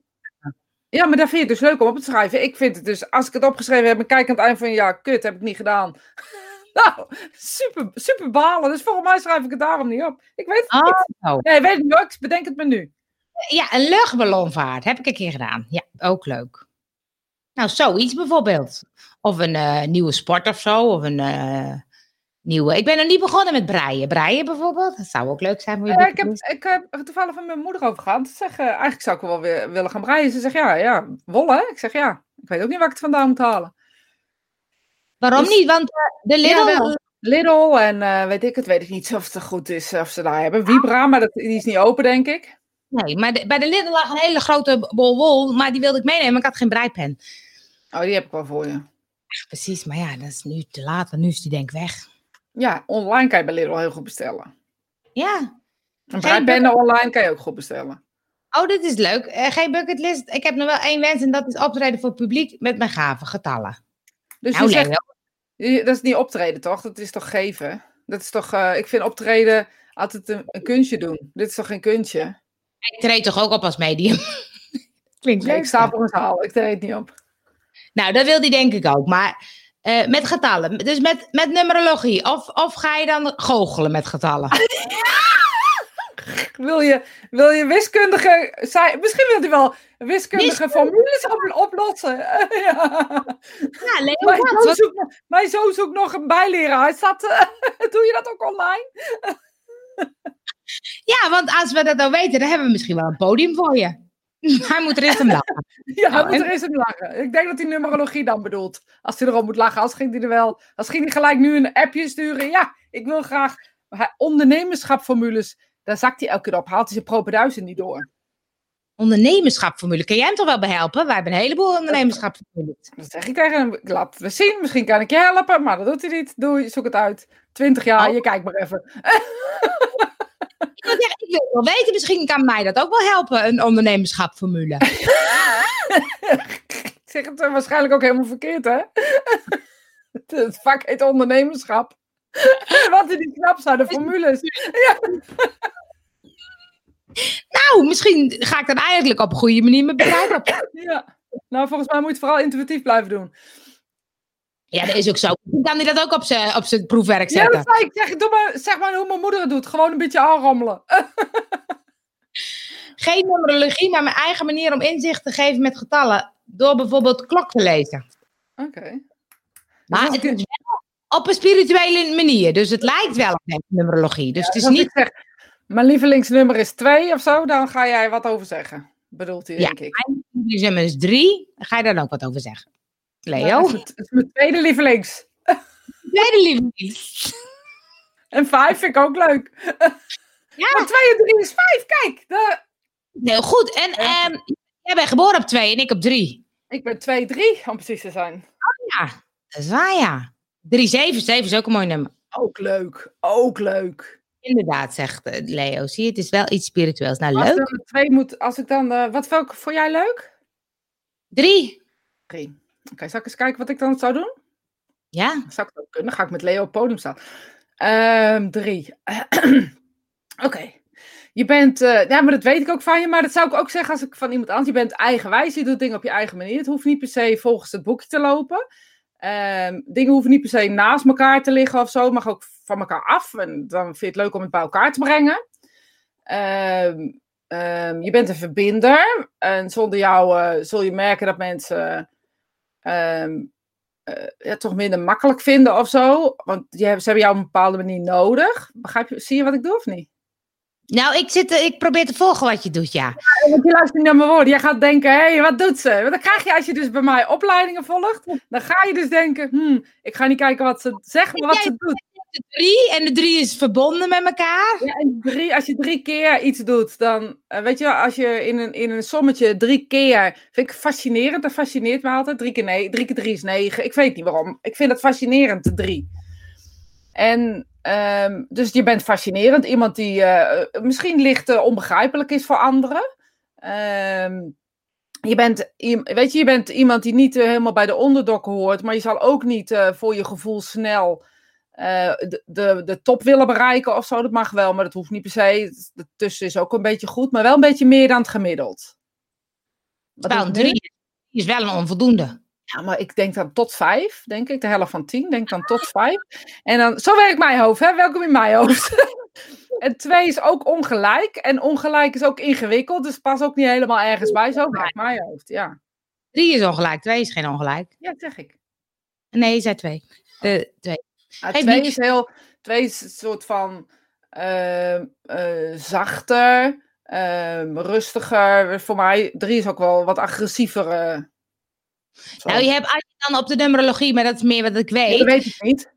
Ja, maar daar vind je het dus leuk om op te schrijven. Ik vind het dus, als ik het opgeschreven heb en kijk aan het eind van ja, kut, heb ik niet gedaan. Nou, super, super balen. Dus volgens mij schrijf ik het daarom niet op. Ik weet het Oh, niet. Nee, ik weet het niet. Ik bedenk het me nu. Ja, een luchtballonvaart heb ik een keer gedaan. Ja, ook leuk. Nou, zoiets bijvoorbeeld. Of een eh, nieuwe sport of zo. Of een eh, nieuwe... Ik ben nog niet begonnen met breien. Breien bijvoorbeeld. Dat zou ook leuk zijn voor je Eh, ik, heb, ik heb er toevallig van mijn moeder over gehad. Ze zegt, eigenlijk zou ik wel weer willen gaan breien. Ze zegt, ja, ja, wol hè? Ik zeg, ja. Ik weet ook niet waar ik het vandaan moet halen. Waarom dus- niet? Want eh, de Lidl... Lidl en eh, weet ik het, weet ik niet of het goed is of ze daar hebben. Vibra, maar dat, die is niet open, denk ik. nee, maar de- bij de Lidl lag een hele grote bol wol. Maar die wilde ik meenemen, maar ik had geen breipen. Oh, die heb ik wel voor je. Precies, maar ja, dat is nu te laat. Want nu is die denk ik weg. Ja, online kan je bij Lidl heel goed bestellen. Ja. Een breipennen online kan je ook goed bestellen. Oh, dit is leuk. Eh, geen bucketlist. Ik heb nog wel één wens en dat is optreden voor het publiek met mijn gave getallen. Dus Nou, je nee, zegt, je- dat is niet optreden, toch? Dat is toch geven? Dat is toch, eh, ik vind optreden altijd een, een kunstje doen. Dit is toch geen kunstje? Ik treed toch ook op als medium? Klinkt Nee, leuk. ik sta voor een zaal, ik treed niet op. Nou, dat wil die denk ik ook. Maar eh, met getallen. Dus met, met numerologie. Of, of ga je dan goochelen met getallen? Wil je, wil je wiskundige, misschien wil hij wel wiskundige Wiskunde. formules op, oplossen. ja. Ja, Leo, Mijn zoon, Wat- zoekt, nog- mijn zoon zoekt nog een bijleraar. Is dat, eh, doe je dat ook online? Ja, want als we dat nou weten, dan hebben we misschien wel een podium voor je. Hij moet er eerst om lachen. Ja, Nou, moet er eens om lachen. Ik denk dat hij numerologie dan bedoelt. Als hij erom moet lachen, als ging hij er wel. Als ging hij gelijk nu een appje sturen. Ja, ik wil graag hij- ondernemerschapformules. Daar zakt hij elke keer op. Haalt hij zijn propenduizen niet door. Ondernemerschapformule. Kun jij hem toch wel bij helpen? Wij hebben een heleboel ondernemerschapformules. Dat zeg ik tegen hem. Laat het wel zien. Misschien kan ik je helpen. Maar dat doet hij niet. Doe, zoek het uit. 20 jaar, Oh. je kijkt maar even. Ik wil zeggen, ik wil wel weten, misschien kan mij dat ook wel helpen, een ondernemerschapformule. Ik zeg het waarschijnlijk ook helemaal verkeerd, hè? Het vak heet ondernemerschap. Wat die knap zijn, de formules. Ja. Nou, misschien ga ik dan eigenlijk op een goede manier mijn bedrijf op. Ja. Nou, volgens mij moet je het vooral intuïtief blijven doen. Ja, dat is ook zo. Dan kan hij dat ook op zijn op zijn proefwerk Ja, zetten. dat zei ik. Zeg, doe maar, zeg maar hoe mijn moeder het doet. Gewoon een beetje aanrommelen. Geen numerologie, maar mijn eigen manier om inzicht te geven met getallen. Door bijvoorbeeld klok te lezen. Oké. Maar als het is wel op een spirituele manier. Dus het lijkt wel op numerologie. Dus het is niet... zeg, mijn lievelingsnummer is 2 of zo, dan ga jij wat over zeggen. bedoelt hij, Ja, denk ik. Mijn lievelingsnummer is drie. Ga je daar ook wat over zeggen? Leo? Dat is mijn- dat is mijn tweede lievelings. Tweede lievelings. En vijf vind ik ook leuk. Ja. Maar twee en drie is vijf, kijk. De, Heel goed. En Ja. ehm, jij bent geboren op twee en ik op drie. ik ben twee, drie, om precies te zijn. Ja, dat is waar, ja. Drie, zeven. Zeven is ook een mooi nummer. Ook leuk, ook leuk. Inderdaad, zegt eh, Leo. Zie je, het is wel iets spiritueels. Nou, Als, leuk. dan twee moet, als ik dan, eh, wat welke voor jij leuk? Drie. Drie. Oké, zal ik eens kijken wat ik dan zou doen? Ja. Zou ik dat kunnen? Dan ga ik met Leo op het podium staan. Ehm, drie. Oké. Je bent, eh, ja, maar dat weet ik ook van je, maar dat zou ik ook zeggen als ik van iemand anders. Je bent eigenwijs, je doet dingen op je eigen manier. Het hoeft niet per se volgens het boekje te lopen. Ehm, dingen hoeven niet per se naast elkaar te liggen of zo, het mag ook van elkaar af. En dan vind je het leuk om het bij elkaar te brengen. Ehm, ehm, je bent een verbinder. En zonder jou eh, zul je merken dat mensen ehm, eh, toch minder makkelijk vinden of zo. Want je ze hebben jou op een bepaalde manier nodig. Begrijp je, zie je wat ik doe of niet? Nou, ik, zit, eh, ik probeer te volgen wat je doet, ja. Want je luistert niet naar mijn woorden. Jij gaat denken, hé, hey, wat doet ze? Want dan krijg je, als je dus bij mij opleidingen volgt, dan ga je dus denken, hmm, ik ga niet kijken wat ze zegt, maar wat ze doet. De drie en de drie is verbonden met elkaar. Ja, en drie, als je drie keer iets doet, dan eh, weet je, als je in een, in een sommetje drie keer, vind ik fascinerend, dat fascineert me altijd. Drie keer nee, drie keer drie is negen. Ik weet niet waarom. Ik vind het fascinerend, de drie. En ehm, dus je bent fascinerend, iemand die eh, misschien licht eh, onbegrijpelijk is voor anderen. Ehm, je bent, weet je, je bent iemand die niet eh, helemaal bij de onderdokken hoort, maar je zal ook niet voor je gevoel snel de, de, de top willen bereiken of zo. Dat mag wel, maar dat hoeft niet per se. Tussen is ook een beetje goed, maar wel een beetje meer dan het gemiddeld. Wat Wel, een drie is wel een onvoldoende. Ja, maar ik denk dan tot vijf, denk ik. De helft van tien, denk dan tot vijf. En dan, zo werkt mijn hoofd, hè? Welkom in mijn hoofd. en twee is ook ongelijk. En ongelijk is ook ingewikkeld, dus pas ook niet helemaal ergens bij. Zo werkt mijn hoofd, ja. Drie is ongelijk, twee is geen ongelijk. Ja, dat zeg ik. Nee, je zei twee. Eh, twee. Geef twee is heel, twee is een soort van ehm, eh, zachter, ehm, rustiger. Voor mij, drie is ook wel wat agressiever. Zo. Nou, je hebt als je dan op de numerologie, maar dat is meer wat ik weet. dat weet ik niet.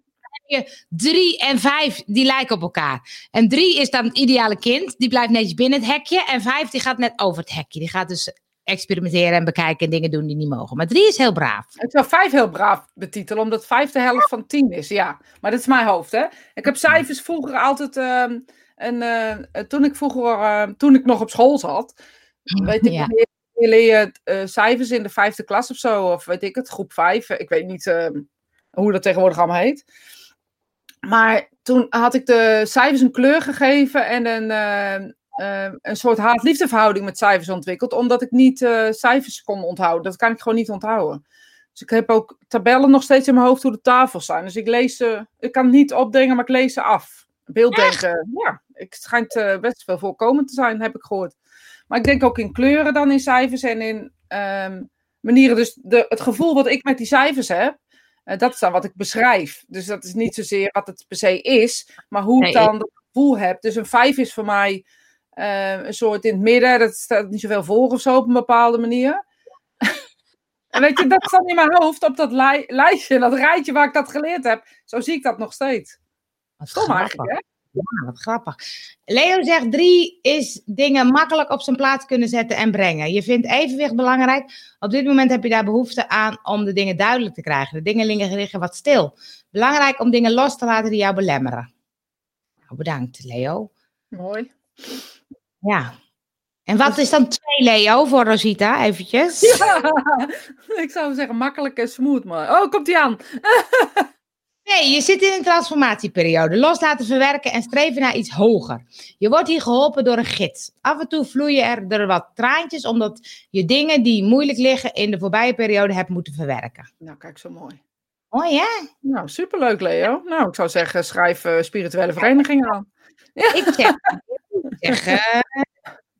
Drie en vijf, die lijken op elkaar. En drie is dan het ideale kind. Die blijft netjes binnen het hekje. En vijf, die gaat net over het hekje. Die gaat dus experimenteren en bekijken en dingen doen die niet mogen. Maar drie is heel braaf. Ik zou vijf heel braaf betitelen, omdat vijf de helft van tien is. Ja, maar dat is mijn hoofd, hè. Ik heb cijfers vroeger altijd... ehm, en, eh, toen ik vroeger, eh, toen ik nog op school zat, weet ik Ja. niet, leer je eh, cijfers in de vijfde klas of zo, of weet ik het, groep vijf. Ik weet niet ehm, hoe dat tegenwoordig allemaal heet. Maar toen had ik de cijfers een kleur gegeven en een, een soort haat-liefde verhouding met cijfers ontwikkeld, omdat ik niet eh, cijfers kon onthouden. Dat kan ik gewoon niet onthouden. Dus ik heb ook tabellen nog steeds in mijn hoofd hoe de tafels zijn. Dus ik lees ze, ik kan het niet opdenken, maar ik lees ze af. Beelddenken, ja, het schijnt eh, best veel voorkomend te zijn, heb ik gehoord. Maar ik denk ook in kleuren dan in cijfers en in ehm, manieren. Dus de, het gevoel wat ik met die cijfers heb, eh, dat is dan wat ik beschrijf. Dus dat is niet zozeer wat het per se is, maar hoe ik dan dat gevoel heb. Dus een vijf is voor mij eh, een soort in het midden, dat staat niet zoveel voor of zo op een bepaalde manier. en weet je, dat staat in mijn hoofd op dat lij- lijstje, dat rijtje waar ik dat geleerd heb. Zo zie ik dat nog steeds. Stom eigenlijk, hè? Ja, wat grappig. Leo zegt drie is dingen makkelijk op zijn plaats kunnen zetten en brengen. Je vindt evenwicht belangrijk. Op dit moment heb je daar behoefte aan om de dingen duidelijk te krijgen. De dingen liggen liggen wat stil. Belangrijk om dingen los te laten die jou belemmeren. Nou, bedankt, Leo. Mooi. Ja. En wat is dan twee, Leo, voor Rosita, eventjes? ik zou zeggen makkelijk en smooth, maar... Oh, komt ie aan. Nee, je zit in een transformatieperiode. Loslaten, verwerken en streven naar iets hoger. Je wordt hier geholpen door een gids. Af en toe vloeien er, er wat traantjes omdat je dingen die moeilijk liggen in de voorbije periode hebt moeten verwerken. Nou, kijk, zo mooi. Mooi hè? Nou, superleuk, Leo. Nou, ik zou zeggen, schrijf eh, spirituele verenigingen aan. Ik zeg, ik zeg eh,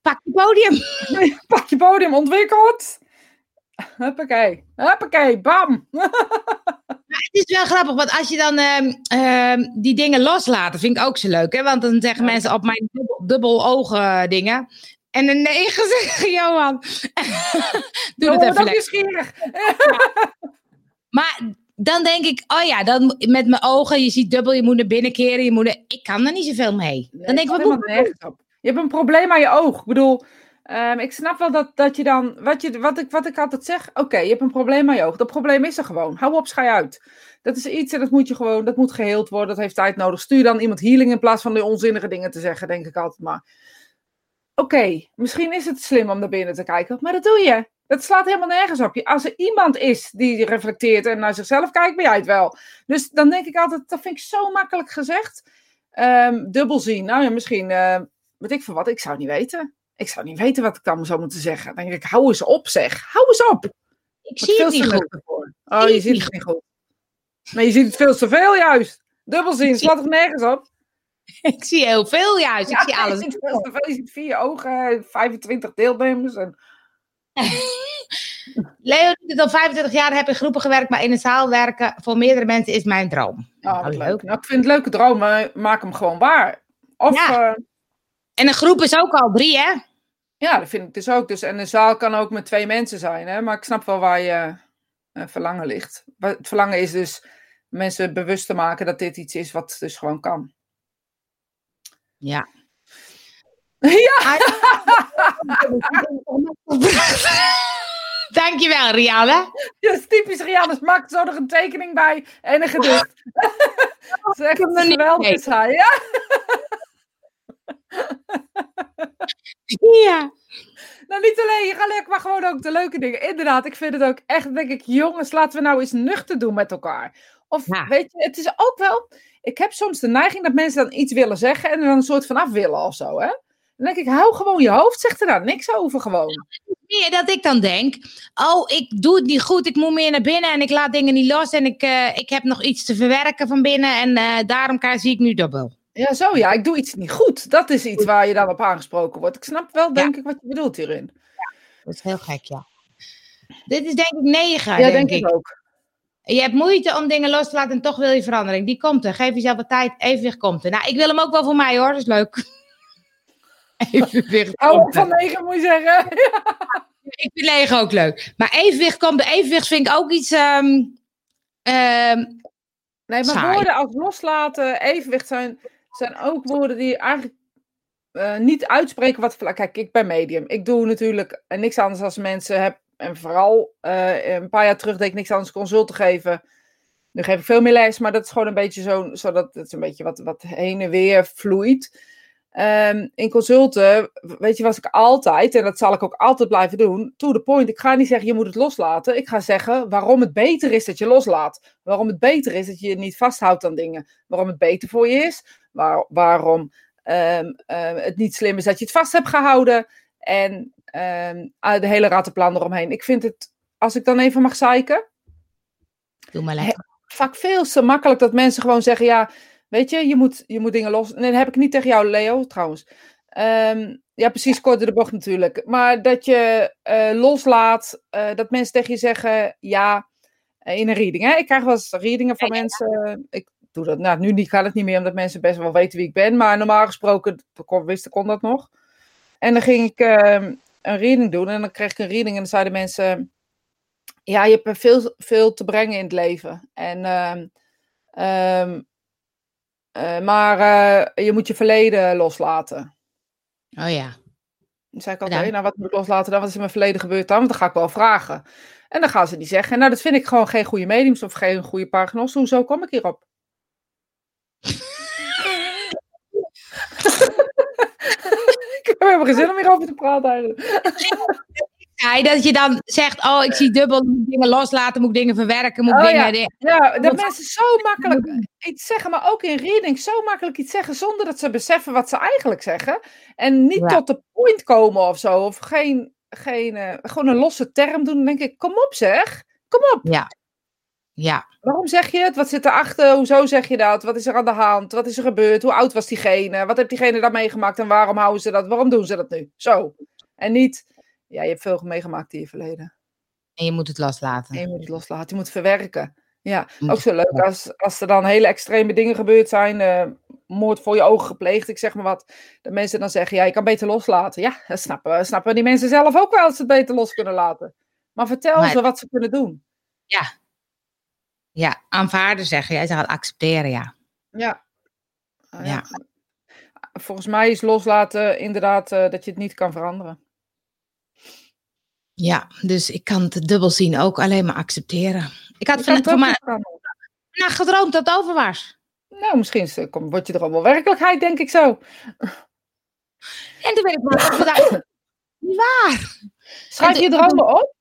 pak je podium. Pak je podium, ontwikkeld. Huppakee. Huppakee, bam. Het is wel grappig, want als je dan ehm, ehm, die dingen loslaat, vind ik ook zo leuk. Hè? Want dan zeggen Ja. mensen op mijn dubbel, dubbel ogen dingen. En een 9 zegt Johan. Doe het even nieuwsgierig. Maar dan denk ik, oh ja, dan met mijn ogen, je ziet dubbel, je moet naar binnen keren, je moet naar- ik kan er niet zoveel mee. Dan denk ik, wat moet ik. Je hebt een probleem aan je oog. Ik bedoel, ehm, ik snap wel dat, dat je dan, wat, je, wat, ik, wat ik altijd zeg, oké, je hebt een probleem aan je oog. Dat probleem is er gewoon. Hou op, schij uit. Dat is iets en dat moet je gewoon, dat moet geheeld worden. Dat heeft tijd nodig. Stuur dan iemand healing in plaats van die onzinnige dingen te zeggen, denk ik altijd maar. Oké, misschien is het slim om naar binnen te kijken, maar dat doe je. Dat slaat helemaal nergens op. Als er iemand is die reflecteert en naar zichzelf kijkt, ben jij het wel. Dus dan denk ik altijd, dat vind ik zo makkelijk gezegd. Ehm, dubbel zien. Nou ja, misschien, eh weet ik van wat, ik zou niet weten. Ik zou niet weten wat ik dan zou moeten zeggen. Dan denk ik, hou eens op zeg. Hou eens op. Ik zie veel het niet goed. voor. Oh, je ziet het niet goed. Nee, je ziet het veel te veel juist. Dubbel zien, slaat toch nergens op? Ik zie heel veel juist, ik zie je alles. ziet veel te veel. Je ziet vier ogen, 25 deelnemers. En... Leo doet het al 25 jaar, heb in groepen gewerkt, maar in een zaal werken voor meerdere mensen is mijn droom. Oh, leuk. leuk. Nou, ik vind het leuke dromen, maak hem gewoon waar. Of, Ja. ja. En een groep is ook al drie, hè? Ja, dat vind ik dus ook. Dus, en een zaal kan ook met twee mensen zijn, hè? maar ik snap wel waar je eh, verlangen ligt. Het verlangen is dus mensen bewust te maken dat dit iets is wat dus gewoon kan. Ja. Ja, Dankjewel, Rianne. dat is typisch Rianne's. Maak zo nog een tekening bij en een gedicht. Nog niet geweldig is hij, ja? Ja. Nou, niet alleen, je lekker, maar gewoon ook de leuke dingen. Inderdaad, ik vind het ook echt, denk ik, jongens, laten we nou eens nuchter doen met elkaar. Of, Ja. weet je, het is ook wel, ik heb soms de neiging dat mensen dan iets willen zeggen en er dan een soort van af willen of zo, hè. Dan denk ik, hou gewoon je hoofd, zeg er nou niks over gewoon. Meer dat ik dan denk, oh, ik doe het niet goed, ik moet meer naar binnen en ik laat dingen niet los en ik, eh, ik heb nog iets te verwerken van binnen en eh, daarom zie ik nu dubbel. Ja, zo ja, ik doe iets niet goed. Dat is iets waar je dan op aangesproken wordt. Ik snap wel, denk ik, wat je bedoelt hierin. Dat is heel gek, ja. Dit is denk ik negen, Ja, denk, denk ik. ik ook. Je hebt moeite om dingen los te laten en toch wil je verandering. Die komt er. Geef jezelf wat tijd. Evenwicht komt er. Nou, ik wil hem ook wel voor mij hoor. Dat is leuk. Evenwicht Hou op komt er. van negen, moet je zeggen. Ik vind lege ook leuk. Maar evenwicht komt er. Evenwicht vind ik ook iets... ehm, Nee, maar Saai. woorden als loslaten, evenwicht zijn, zijn ook woorden die eigenlijk eh, niet uitspreken wat... Kijk, ik ben medium. Ik doe natuurlijk eh, niks anders als mensen heb. En vooral eh, een paar jaar terug deed ik niks anders consulten geven. Nu geef ik veel meer les, maar dat is gewoon een beetje zo, zodat het een beetje wat, wat heen en weer vloeit. Ehm, in consulten, weet je, was ik altijd, en dat zal ik ook altijd blijven doen, to the point. Ik ga niet zeggen, je moet het loslaten. Ik ga zeggen waarom het beter is dat je loslaat. Waarom het beter is dat je je niet vasthoudt aan dingen. Waarom het beter voor je is. Waar, waarom ehm, ehm, het niet slim is dat je het vast hebt gehouden. En ehm, ah, de hele rattenplan eromheen. Ik vind het, als ik dan even mag zeiken, doe maar lekker. vaak veel te makkelijk dat mensen gewoon zeggen: ja, weet je, je moet, je moet dingen los. Nee, dat heb ik niet tegen jou, Leo, trouwens. Ja, precies, kort door de bocht natuurlijk. Maar dat je eh, loslaat, eh, dat mensen tegen je zeggen: ja, eh, in een reading. Hè? Ik krijg wel eens readingen van mensen. Ik doe dat, nou, nu niet, gaat het niet meer, omdat mensen best wel weten wie ik ben. Maar normaal gesproken, kon, wist kon dat nog. En dan ging ik ehm, een reading doen en dan kreeg ik een reading en dan zeiden mensen ja, je hebt veel, veel te brengen in het leven. En, ehm, ehm, eh, maar eh, je moet je verleden loslaten. Oh ja. Dan zei ik, Bedankt. nou wat moet ik loslaten dan? Wat is in mijn verleden gebeurd dan? Want dan ga ik wel vragen. En dan gaan ze die zeggen. Nou, dat vind ik gewoon geen goede mediums of geen goede paragnos. Hoezo kom ik hierop? ik heb helemaal geen zin om hierover te praten eigenlijk. Ja, dat je dan zegt, oh, ik zie dubbel, moet ik dingen loslaten, moet ik dingen verwerken, moet ik Oh, dingen... ja. Ja, dat mensen zo makkelijk iets zeggen, maar ook in reading zo makkelijk iets zeggen zonder dat ze beseffen wat ze eigenlijk zeggen. En niet Ja. tot de point komen of zo. Of geen, geen eh, gewoon een losse term doen. Dan denk ik, kom op zeg. Kom op. Ja. Ja. Waarom zeg je het? Wat zit erachter? Hoezo zeg je dat? Wat is er aan de hand? Wat is er gebeurd? Hoe oud was diegene? Wat heeft diegene daar meegemaakt? En waarom houden ze dat? Waarom doen ze dat nu? Zo. En niet, ja, je hebt veel meegemaakt in je verleden. En je moet het loslaten. En je moet het loslaten, je moet verwerken. Ja, ook zo leuk als, als er dan hele extreme dingen gebeurd zijn. eh, moord voor je ogen gepleegd, ik zeg maar wat. Dat mensen dan zeggen, ja, je kan beter loslaten. Ja, dat snappen, snappen die mensen zelf ook wel, dat ze het beter los kunnen laten. Maar vertel Maar- ze wat ze kunnen doen. Ja. Ja, aanvaarden zeggen. Jij zegt accepteren, ja. Ja. Ah, Ja. Volgens mij is loslaten inderdaad eh, dat je het niet kan veranderen. Ja, dus ik kan het dubbel zien. Ook alleen maar accepteren. Ik had van, het mij vandaag gedroomd dat het over was. Nou, misschien is, het- kom- word je er wel werkelijkheid, denk ik zo. En toen ben ik maar vandaag... Niet waar. Schrijf je dromen op?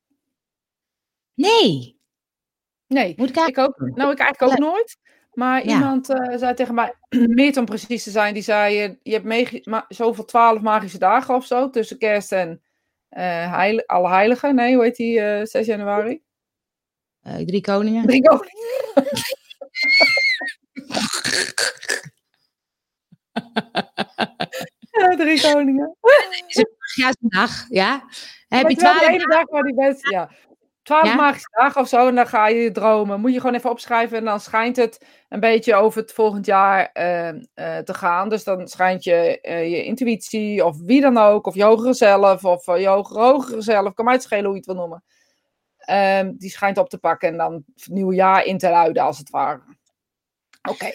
Nee. Nee. Moet ik eigenlijk Ik ook, nou, ik eigenlijk ook nooit. Maar Ja. iemand eh, zei tegen mij, meer om precies te zijn, die zei, eh, je hebt ma- zoveel twaalf magische dagen of zo, tussen kerst en eh heil alle heiligen. Nee, hoe heet die, eh 6 januari? Drie koningen. Drie koningen. ja, drie koningen. Ja, dag. Ja. Heb je twaalf ene dag waar die best, ja. Twaalf Ja? magische dagen of zo, en dan ga je dromen. Moet je gewoon even opschrijven en dan schijnt het een beetje over het volgend jaar eh, eh, te gaan. Dus dan schijnt je, eh, je intuïtie, of wie dan ook, of je hogere zelf, of eh, je hogere, hogere zelf, kan mij het schelen hoe je het wil noemen. Ehm, die schijnt op te pakken en dan het nieuwe jaar in te luiden, als het ware. Oké.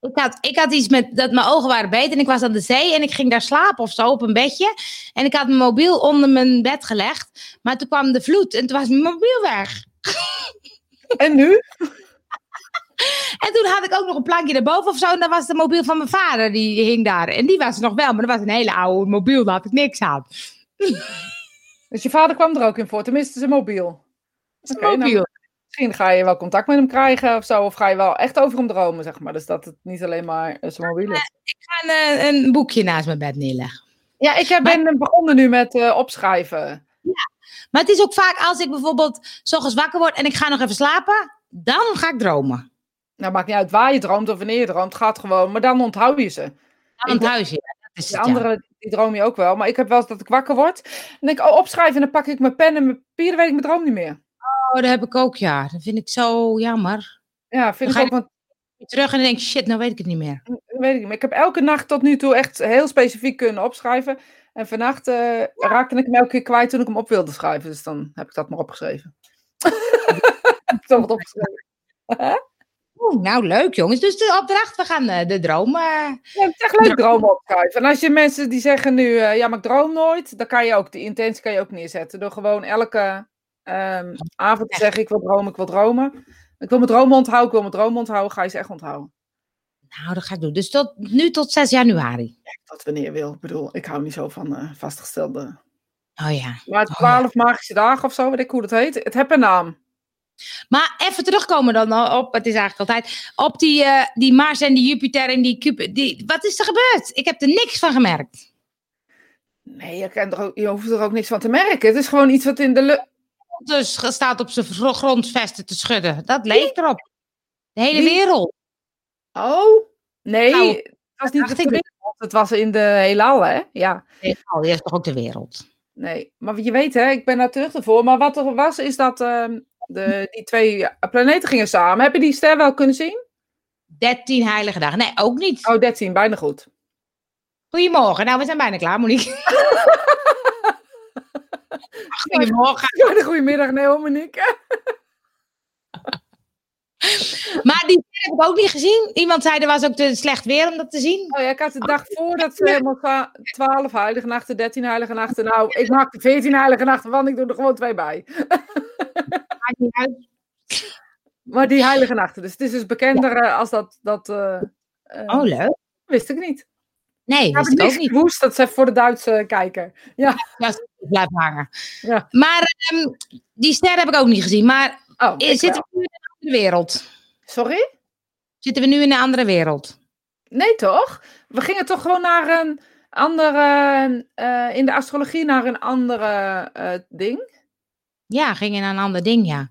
Ik had, ik had iets met dat mijn ogen waren beter en ik was aan de zee en ik ging daar slapen of zo op een bedje. En ik had mijn mobiel onder mijn bed gelegd. Maar toen kwam de vloed en toen was mijn mobiel weg. En nu? En toen had ik ook nog een plankje daarboven of zo. En dat was de mobiel van mijn vader, die hing daar. En die was er nog wel, maar dat was een hele oude mobiel, daar had ik niks aan. Dus je vader kwam er ook in voor, tenminste zijn mobiel. Oké, nou, mobiel. Misschien ga je wel contact met hem krijgen of zo, of ga je wel echt over hem dromen, zeg maar. Dus dat het niet alleen maar eh, zijn mobiel is. Ik ga een, eh, een boekje naast mijn bed neerleggen. Ja, ik heb- ben begonnen nu met eh, opschrijven. Maar het is ook vaak als ik bijvoorbeeld s ochtends wakker word en ik ga nog even slapen, dan ga ik dromen. Nou, maakt niet uit waar je droomt of wanneer je droomt, gaat gewoon. Maar dan onthoud je ze. Dan onthoud je. Ja, dat is De het, ja. andere, die droom je ook wel. Maar ik heb wel eens dat ik wakker word. En denk ik, oh, opschrijven. En dan pak ik mijn pen en mijn papier, dan weet ik mijn droom niet meer. Oh, dat heb ik ook, ja. Dat vind ik zo jammer. Ja, vind Dan ik ga ook, want Terug en dan denk shit, nou weet ik het niet meer. weet ik niet meer. Ik heb elke nacht tot nu toe echt heel specifiek kunnen opschrijven. En vannacht eh, raakte ik hem elke keer kwijt toen ik hem op wilde schrijven. Dus dan heb ik dat maar opgeschreven. Toch wat opgeschreven. Oeh, nou, leuk jongens. Dus de opdracht, we gaan eh, de droom... eh, Ja, het is echt leuk dromen opschrijven. En als je mensen die zeggen nu, ja, maar ik droom nooit, dan kan je ook, die intentie kan je ook neerzetten. Door gewoon elke ehm, avond zeggen, ik wil dromen, ik wil dromen. Ik wil mijn dromen onthouden, ik wil mijn dromen onthouden, ga je ze echt onthouden. Nou, dat ga ik doen. Dus tot, nu tot 6 januari. Dat wanneer je wil. Ik bedoel, ik hou niet zo van eh, vastgestelde... Oh ja. Maar twaalf magische dagen of zo, weet ik hoe dat heet. Het heb een naam. Maar even terugkomen dan op, het is eigenlijk altijd, op die, eh, die Mars en die Jupiter en die Cupid. Die, wat is er gebeurd? Ik heb er niks van gemerkt. Nee, je, kan er ook, je hoeft er ook niks van te merken. Het is gewoon iets wat in de lucht... Dus staat op zijn gro- grondvesten te schudden. Dat leek erop. De hele Wie? wereld. Oh, nee. Nou, het was niet de wereld, Het was in de heelal, hè? Ja. Die is toch ook de wereld. Nee, maar je weet hè, ik ben daar terug ervoor. Maar wat er was, is dat ehm, de, die twee planeten gingen samen. Heb je die ster wel kunnen zien? 13 heilige dagen. Nee, ook niet. Oh, 13, bijna goed. Goedemorgen. Nou, we zijn bijna klaar, Monique. Goedemorgen. Ja, goedemiddag, nee hoor, Monique. Maar die heb ik ook niet gezien. Iemand zei er was ook te slecht weer om dat te zien. Oh ja, ik had de dag voordat ze helemaal ga- 12 heilige nachten, 13 heilige nachten. Nou, ik maak er 14 heilige nachten van, ik doe er gewoon twee bij. Maakt niet uit. Maar die heilige nachten, dus het is dus bekender eh, als dat, dat eh, eh, Oh, leuk. wist ik niet. Nee, wist ik ook niet. woest, dat is even voor de Duitse kijker. Ja, Ja, blijf hangen. Ja. Maar ehm, die ster heb ik ook niet gezien. Maar oh, eh, zitten wel. we nu in een andere wereld? Sorry? Zitten we nu in een andere wereld? Nee, toch? We gingen toch gewoon naar een andere, eh, in de astrologie naar een andere eh, ding? Ja, ging in een ander ding, ja.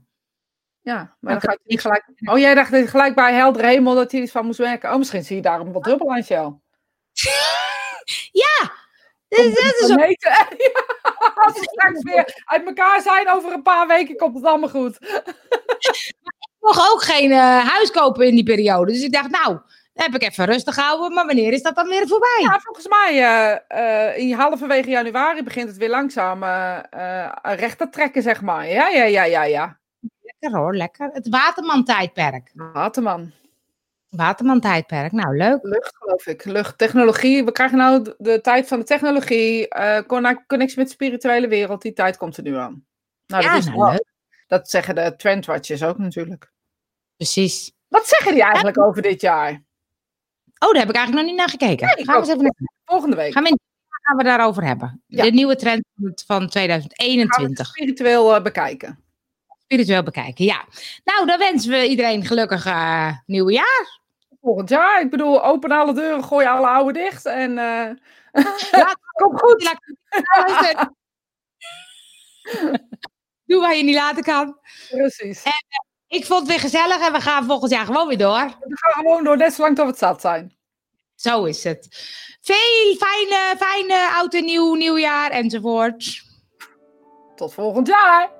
Ja, maar dan Oké. ga je niet gelijk... Oh, jij dacht dat gelijk bij heldere hemel dat hij iets van moest werken. Oh, misschien zie je daarom wat dubbel aan, Shell. Ja! Dus dat is ook-. Ja, Als we straks weer uit elkaar zijn, over een paar weken komt het allemaal goed. Ik mocht ook geen eh, huis kopen in die periode. Dus ik dacht, nou, heb ik even rustig gehouden, maar wanneer is dat dan weer voorbij? Ja, volgens mij uh, in halverwege januari begint het weer langzaam recht te trekken, zeg maar. Ja, ja, ja, ja, ja. Lekker hoor, lekker. Het Waterman-tijdperk. Waterman. Waterman-tijdperk, nou leuk. Lucht, geloof ik. Luchttechnologie. We krijgen nou de, tijd van de technologie. connectie met de spirituele wereld. Die tijd komt er nu aan. Nou, ja, dat, is nou, leuk. dat zeggen de trendwatchers ook natuurlijk. Precies. Wat zeggen die eigenlijk over dit jaar? Oh, daar heb ik eigenlijk nog niet naar gekeken. Nee, gaan we eens even naar... Volgende week. Gaan we, gaan we daarover hebben. Ja. De nieuwe trend van Gaan 2021. we spiritueel eh, bekijken. Spiritueel bekijken, ja. Nou, dan wensen we iedereen gelukkig uh, nieuwe jaar. Volgend jaar. Ik bedoel, open alle deuren, gooi alle oude dicht. En eh, Laat- kom goed. Doe waar je niet laten kan. Precies. Ik vond het weer gezellig en we gaan volgend jaar gewoon weer door. We gaan gewoon door, net zolang tot we het zat zijn. Zo is het. Veel fijne, fijne oud en nieuw, nieuwjaar enzovoort. Tot volgend jaar.